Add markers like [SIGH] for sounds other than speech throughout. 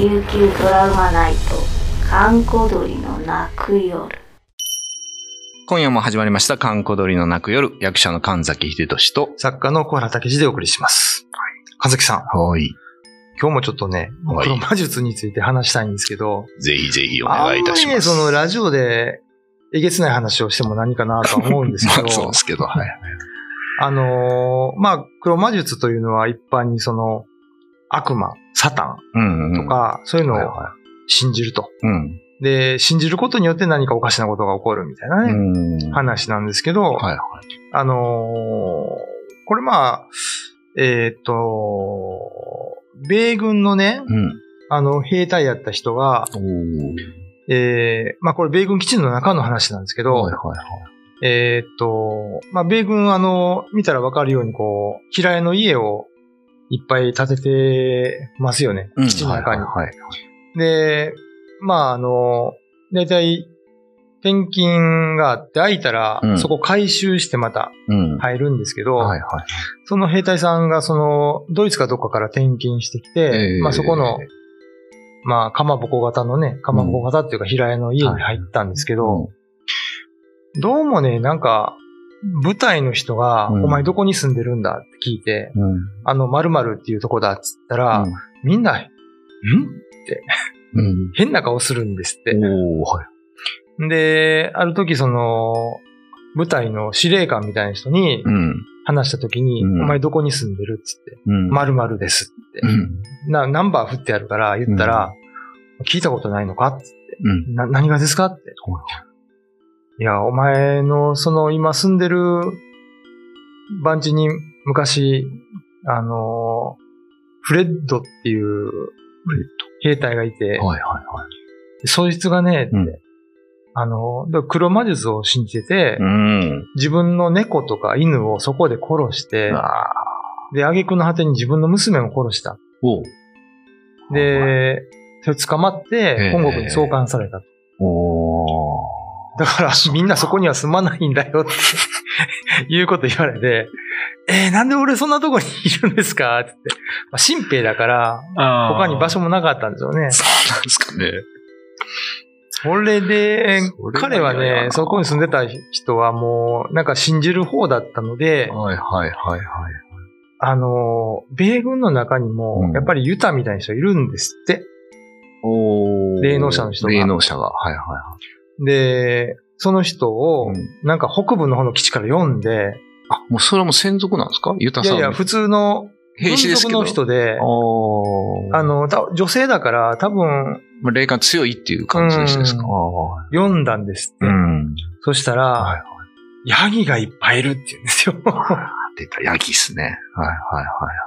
琉球ドラマナイト閑古鳥の泣く夜今夜も始まりました、観光鳥の泣く夜、役者の神崎秀俊と、作家の小原武史でお送りします。神崎さん、はい。今日もちょっとね、はい黒魔術について話したいんですけど、ぜひぜひお願いいたします。あんまりね、そのラジオで、えげつない話をしても何かなとは思うんですけど、[LAUGHS] まあそうですけど、はい。あのーまあ、黒魔術というのは一般にその、悪魔、サタ。ンとか、そういうのを信じると。うん。で、信じることによって何かおかしなことが起こるみたいなね、うん。話なんですけど、はいはい。あのーこれまあ、えーっと、米軍のね、うん。あの、兵隊やった人が。えー、まあこれ米軍基地の中の話なんですけど、はいはいはい。えーっと、まあ米軍あの、見たらわかるようにこう、平屋の家をいっぱい建ててますよね。うん基地の中に。はいはいはい。で、まああの、だいたい転勤があって空いたら、うんそこ回収してまたうん。入るんですけど、はいはい。その兵隊さんがその、ドイツかどっかから転勤してきて、えーまあそこの、まあ、かまぼこ型のね、かまぼこ型っていうか平屋の家に入ったんですけど、どうもね、なんか、舞台の人が、うんお前どこに住んでるんだって聞いて、うん。あの、〇〇っていうとこだっつったら、みんな、ん？うん。変な顔するんですって。で、ある時その、舞台の司令官みたいな人にうん。話した時に、うんお前どこに住んでるっつって、うん。〇〇ですって。ナンバー振ってあるから言ったら、聞いたことないのかってうん。な、何がですかって。いや、お前の、その、今住んでる番地に昔、あのーフレッドっていう兵隊がいて、はいはいはい。そいつがね、って。うん。あの黒魔術を信じてて、うん。自分の猫とか犬をそこで殺して、あで、挙句の果てに自分の娘も殺した。おで、それ捕まっへてえ、本国に送還されただから、みんなそこには住まないんだよって [LAUGHS] いうこと言われて、えー、なんで俺そんなとこにいるんですかって言って。まあ、新兵だから、あ他に場所もなかったんですよね。そうなんですかね。それで彼はね、そこに住んでた人はもう、なんか信じる方だったので、はいはいはいはい。あの、米軍の中にうもん、やっぱりユタみたいな人いるんですって。おー霊能者の人が霊能者が。はいはで、その人をなんか北部の方の基地から読んで、あ、もうそれはもう専属なんですか？ユタさん。いやいや、普通の兵士ですけど。の人で、あの、た女性だから多分まあ霊感強いっていう感じですか？読んだんですって。ーうん。そしたら、はいはい。ヤギがいっぱいいるって言うんですよ。[LAUGHS] 出た、ヤギっすね。はいはい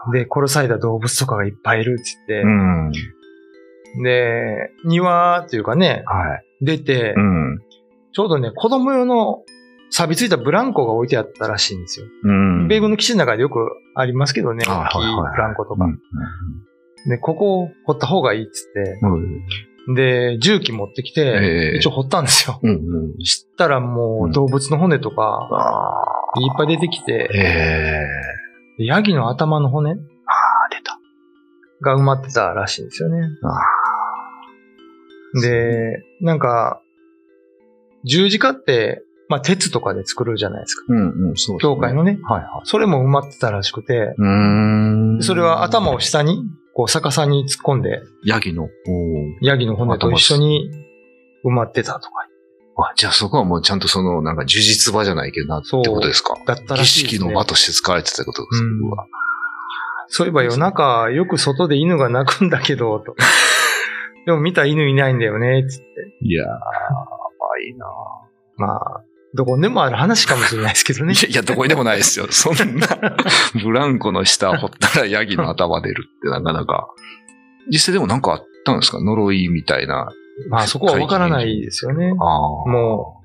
はで、殺された動物とかがいっぱいいるって言い。って、ん。で、庭っていうかね、はい。出て、うん。ちょうどね、子供用の錆びついたブランコが置いてあったらしいんですよ。うん。米軍の基地の中でよくありますけどね、あ大きいブランコとか。うん。で、ここを掘った方がいいっつって、うん。で、重機持ってきて、ええ一応掘ったんですよ。うん。うん。知ったらもう動物の骨とか、あいっぱい出てきーて、ヤギの頭の骨。が埋まってたらしいんですよね。あで、なんか、十字架って、まあ鉄とかで作るじゃないですか。うんうん、そうですね教会のね。はいはい。それも埋まってたらしくて、うーん。それは頭を下に、こう逆さに突っ込んで、ヤギの。ヤギの骨と一緒に埋まってたとか、あ、じゃあそこはもうちゃんとその、なんか呪術場じゃないけどなってことですか？だったらね。式の場として使われてたことです。うんそういえば夜中、よく外で犬が鳴くんだけど、と。でも見た犬いないんだよね、つって。いやー、やばいなまあ、どこにでもある話かもしれないですけどね。いや、いや、どこにでもないですよ。[LAUGHS] そんな、ブランコの下掘ったらヤギの頭出るってなかなか。実際でもなんかあったんですか？呪いみたいな。まあそこはわからないですよね。ああ。も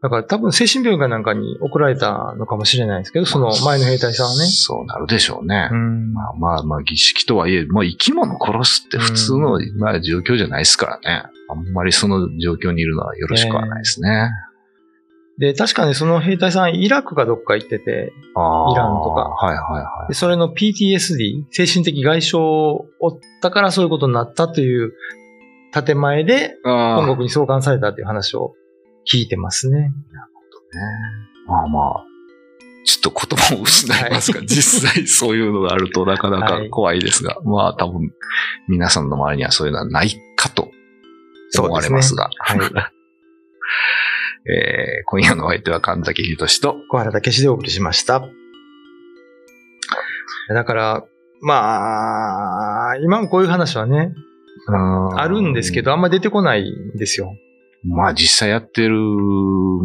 だから多分精神病院かなんかに送られたのかもしれないですけど、その前の兵隊さんはね。そうなるでしょうね。うん。まあまあまあ、儀式とはいえ、まあ生き物殺すって普通の、まあ状況じゃないですからね。あんまりその状況にいるのはよろしくはないですね。で、確かにその兵隊さん、イラクかどっか行ってて、イランとかはいはいはでそれの PTSD、精神的外傷を負ったからそういうことになったという建前で、本国に送還されたという話を聞いてますね。まあまあ、ちょっと言葉を失いますが、実際そういうのがあるとなかなか怖いですが、まあ多分皆さんの周りにはそういうのはないかと思われますが、はい。[LAUGHS] えー今夜のお相手は神崎秀俊と、小原武史でお送りしました。だから、まあ、今もこういう話はね、あるんですけど、あんま出てこないんですよ。まあ実際やってる、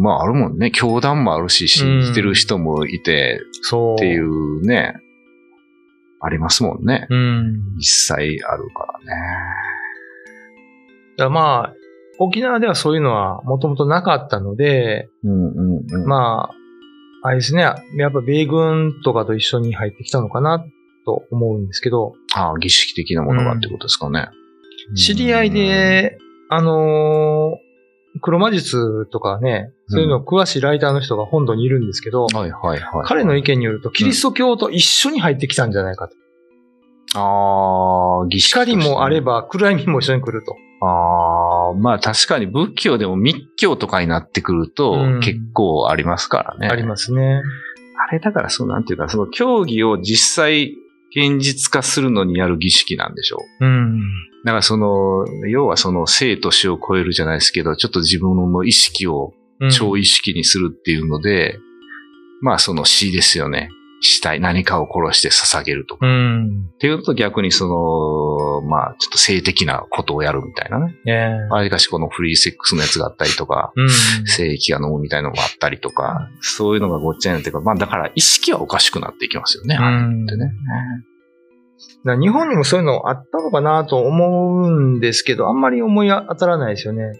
まああるもんね。教団もあるし、信じてる人もいてそう。っていうね、ありますもんね。うん。実際あるからね。だまあ、沖縄ではそういうのはもともとなかったので、うんうんうん。まあ、あれですね、やっぱ米軍とかと一緒に入ってきたのかなと思うんですけど、ああ、儀式的なものがってことですかね。知り合いで、あのー黒魔術とかね、そういうの詳しいライターの人が本土にいるんですけど、はいはいはい。彼の意見によると、キリスト教と一緒に入ってきたんじゃないかと。ああ、儀式として光もあれ。ば暗闇も一緒に来ると。ああ、まあ確かに仏教でも密教とかになってくるとうん結構ありますからね。ありますね。あれだからそうなんていうか、その教義を実際現実化するのにやる儀式なんでしょう。うん。だからその、要はその生と死を超えるじゃないですけど、ちょっと自分の意識をうん超意識にするっていうので、まあその死ですよね。死体、何かを殺して捧げるとか。うん。っていうのと逆にその、まあちょっと性的なことをやるみたいなね。ねあれかしこのフリーセックスのやつがあったりとか、うん。精液が飲むみたいなのがあったりとか、そういうのがごっちゃになってくる。まあだから意識はおかしくなっていきますよね。あれってね。日本にもそういうのあったのかなと思うんですけど、あんまり思い当たらないですよね。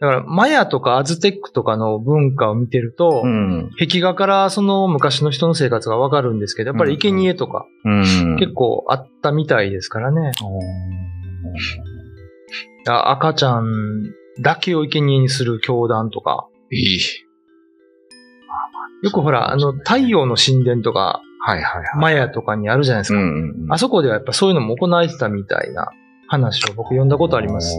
だから、マヤとかアズテックとかの文化を見てると、うん。壁画からその昔の人の生活がわかるんですけど、やっぱり生贄とかうん。結構あったみたいですからね。あ赤ちゃんだけを生贄にする教団とか。いい。よくほら、あの、太陽の神殿とか、はいはいはい。マヤとかにあるじゃないですか。うんうんうん。あそこではやっぱそういうのも行われてたみたいな話を僕読んだことあります。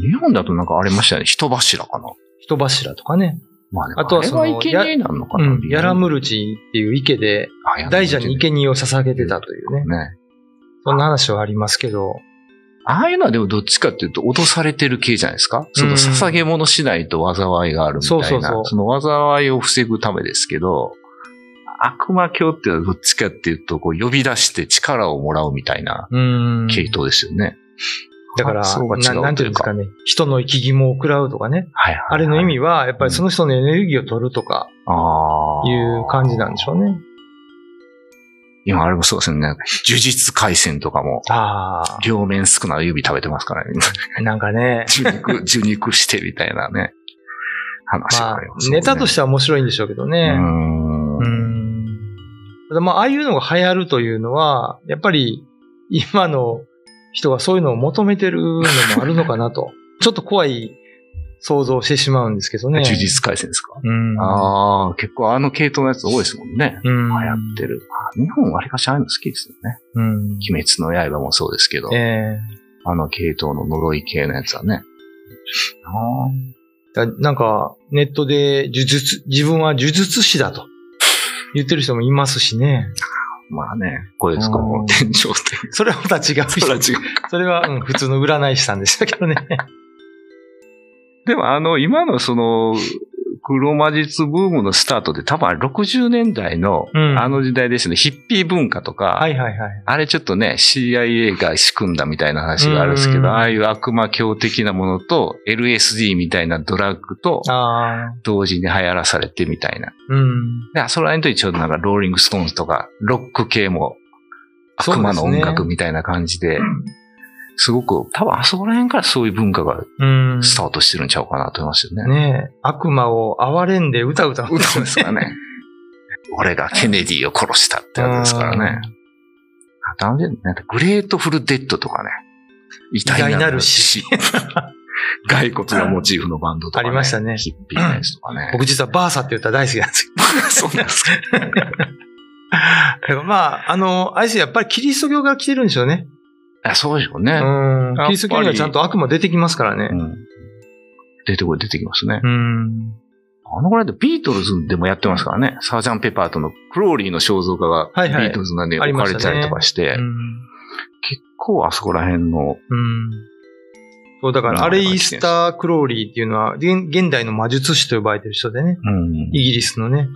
日本だとなんかありましたね。人柱かな。人柱とかね。まあね、あとはそのあれは生贄なのかな。うん。ヤラムルチっていう池で大蛇に生贄を捧げてたというね。ね。そんな話はありますけど。ああいうのはでもどっちかっていうと脅されてる系じゃないですか。その捧げ物しないと災いがあるみたいな。そうそうそうその災いを防ぐためですけど、悪魔教っていうのはどっちかっていうと、こう呼び出して力をもらうみたいなうん。系統ですよね。だから、ななんていうんですかね。人の生き肝を食らうとかね。はいはいはい。あれの意味は、やっぱりその人のエネルギーを取るとかああ。いう感じなんでしょうね。今あれもそうですね。呪術回戦とかも、あ両面少ない指食べてますからね。あ。なんかね。受肉、[LAUGHS] 受肉してみたいなね。話まあがあります、ね。ネタとしては面白いんでしょうけどうね。う。ん。まあ、ああいうのが流行るというのは、やっぱり今の人がそういうのを求めてるのもあるのかなと。[LAUGHS] ちょっと怖い想像をしてしまうんですけどね。呪術回戦ですか、うん。ああ、結構あの系統のやつ多いですもんね。うん。流行ってる。あ日本わりかしああいうの好きですよね。うん。鬼滅の刃もそうですけど、ええあの系統の呪い系のやつはね。あだなんか、ネットで呪術、自分は呪術師だと言ってる人もいますしね。ーまあね、これですか、うんもう天井って。それはまた違う人。それは違うそれは、うん、普通の占い師さんでしたけどね。でもあの、今のその、黒魔術ブームのスタートって多分あれ60年代の、うんあの時代ですね、ヒッピー文化とか、はいはいはい。あれちょっとね、CIA が仕組んだみたいな話があるんですけうんど、ああいう悪魔教的なものと、LSD みたいなドラッグと。同時に流行らされてみたいな。うん。で、その辺と一応なんか、ローリングストーンズとか、ロック系も、悪魔の音楽みたいな感じで、すごく、多分あそこら辺からそういう文化がうん。スタートしてるんちゃうかなと思いますよね。ねえ、悪魔を憐れんで歌歌う。[LAUGHS] 歌うんですからね。俺がケネディを殺したってやつですからね。ダメだね。グレートフルデッドとかね。偉偉大なる死。骸骨がモチーフのバンドとか、ね。ありましたねヒッピーなやつとかね。僕実はバーサって言ったら大好きなんです [LAUGHS] そうなんですか。[LAUGHS] まあ、あの、あいつやっぱりキリスト教が来てるんでしょうね。あそうでしょうね。うん。キリスト教にはちゃんと悪魔出てきますからね。うん出てこい出てきますね。うん。あのぐらいでビートルズでもやってますからね。サージェント・ペパーとのクローリーの肖像画がはいはいビートルズなんで置かれたりとかして、うん。結構あそこら辺の、うん。そう、だから、アレイスター・クローリーっていうのは、現現代の魔術師と呼ばれてる人でね。うんイギリスのね。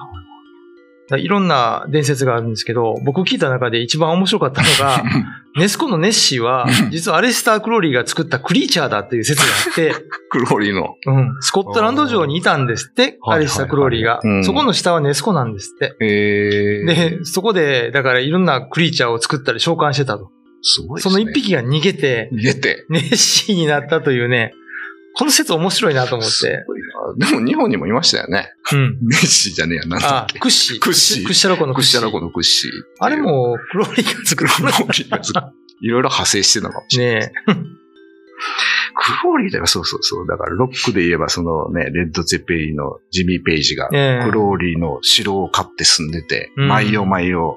いろんな伝説があるんですけど、僕聞いた中で一番面白かったのが、[LAUGHS] ネス湖のネッシーは、実はアレスター・クローリーが作ったクリーチャーだっていう説があって、クローリーの。うん、スコットランド城にいたんですって、はいアレスター・クローリーがうん。そこの下はネスコなんですって。えー、で、そこで、だからいろんなクリーチャーを作ったり召喚してたと。すごいですね。その一匹が逃げて、逃げて。ネッシーになったというね、この説面白いなと思っすて。でも日本にもいましたよね。うん。ネッシーじゃねえや、なんだっあけ、。クッシー。クッシークッシャロコのクッシー。クッシャロコのクッシー。あれも、クローリーが作るクローリーが作るいろいろ派生してるのかもしれない。ねえ。クローリーだよ、そうそうそう。だからロックで言えばそのね、レッド・ゼッペリンのジミー・ペイジが、ええクローリーの城を買って住んでて、うん毎夜毎夜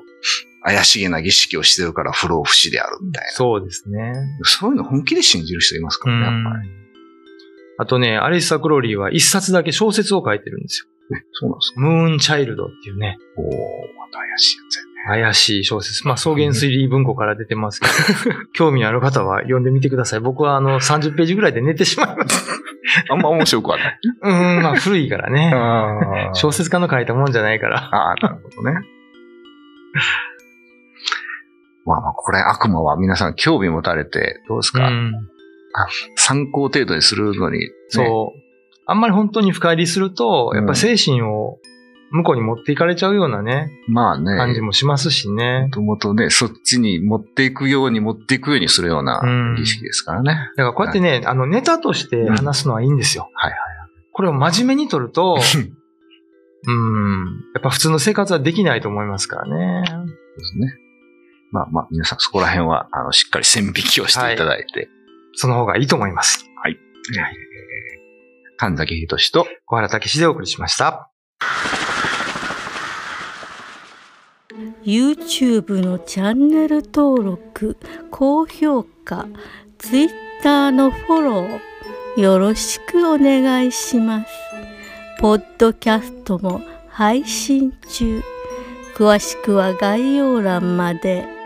怪しげな儀式をしてるから不老不死であるみたいな。そうですね。そういうの本気で信じる人いますかうらね、やっぱり。ん。あとね、アレスタ・クローリーは一冊だけ小説を書いてるんですよ。えそうなんですか？ムーンチャイルドっていうね、おー、また怪しいやつやね。怪しい小説。まあ、草原推理文庫から出てますけど、[LAUGHS] 興味ある方は読んでみてください。僕はあの、30ページぐらいで寝てしまいます。[LAUGHS] あんま面白くはない。うん、まあ、古いからね。あ小説家の書いたもんじゃないから。あー、なるほどね。まあまあ、これ悪魔は皆さん興味持たれて、どうですか、うん。参考程度にするのに、ね、そう。あんまり本当に深入りすると、やっぱ精神を向こうに持っていかれちゃうようなね、まあね。感じもしますしねも。ともとね、そっちに持っていくように持っていくようにするようなうん儀式ですからね。だからこうやってね、あの、ネタとして話すのはいいんですよ。はいはいこれを真面目に取ると、[LAUGHS] うん、やっぱ普通の生活はできないと思いますからね。そうですね。まあまあ、皆さんそこら辺は、あの、しっかり線引きをしていただいて、その方がいいと思います。神崎仁志と、小原武史でお送りしました。YouTube のチャンネル登録高評価 Twitter のフォローよろしくお願いしますポッドキャストも配信中詳しくは概要欄まで。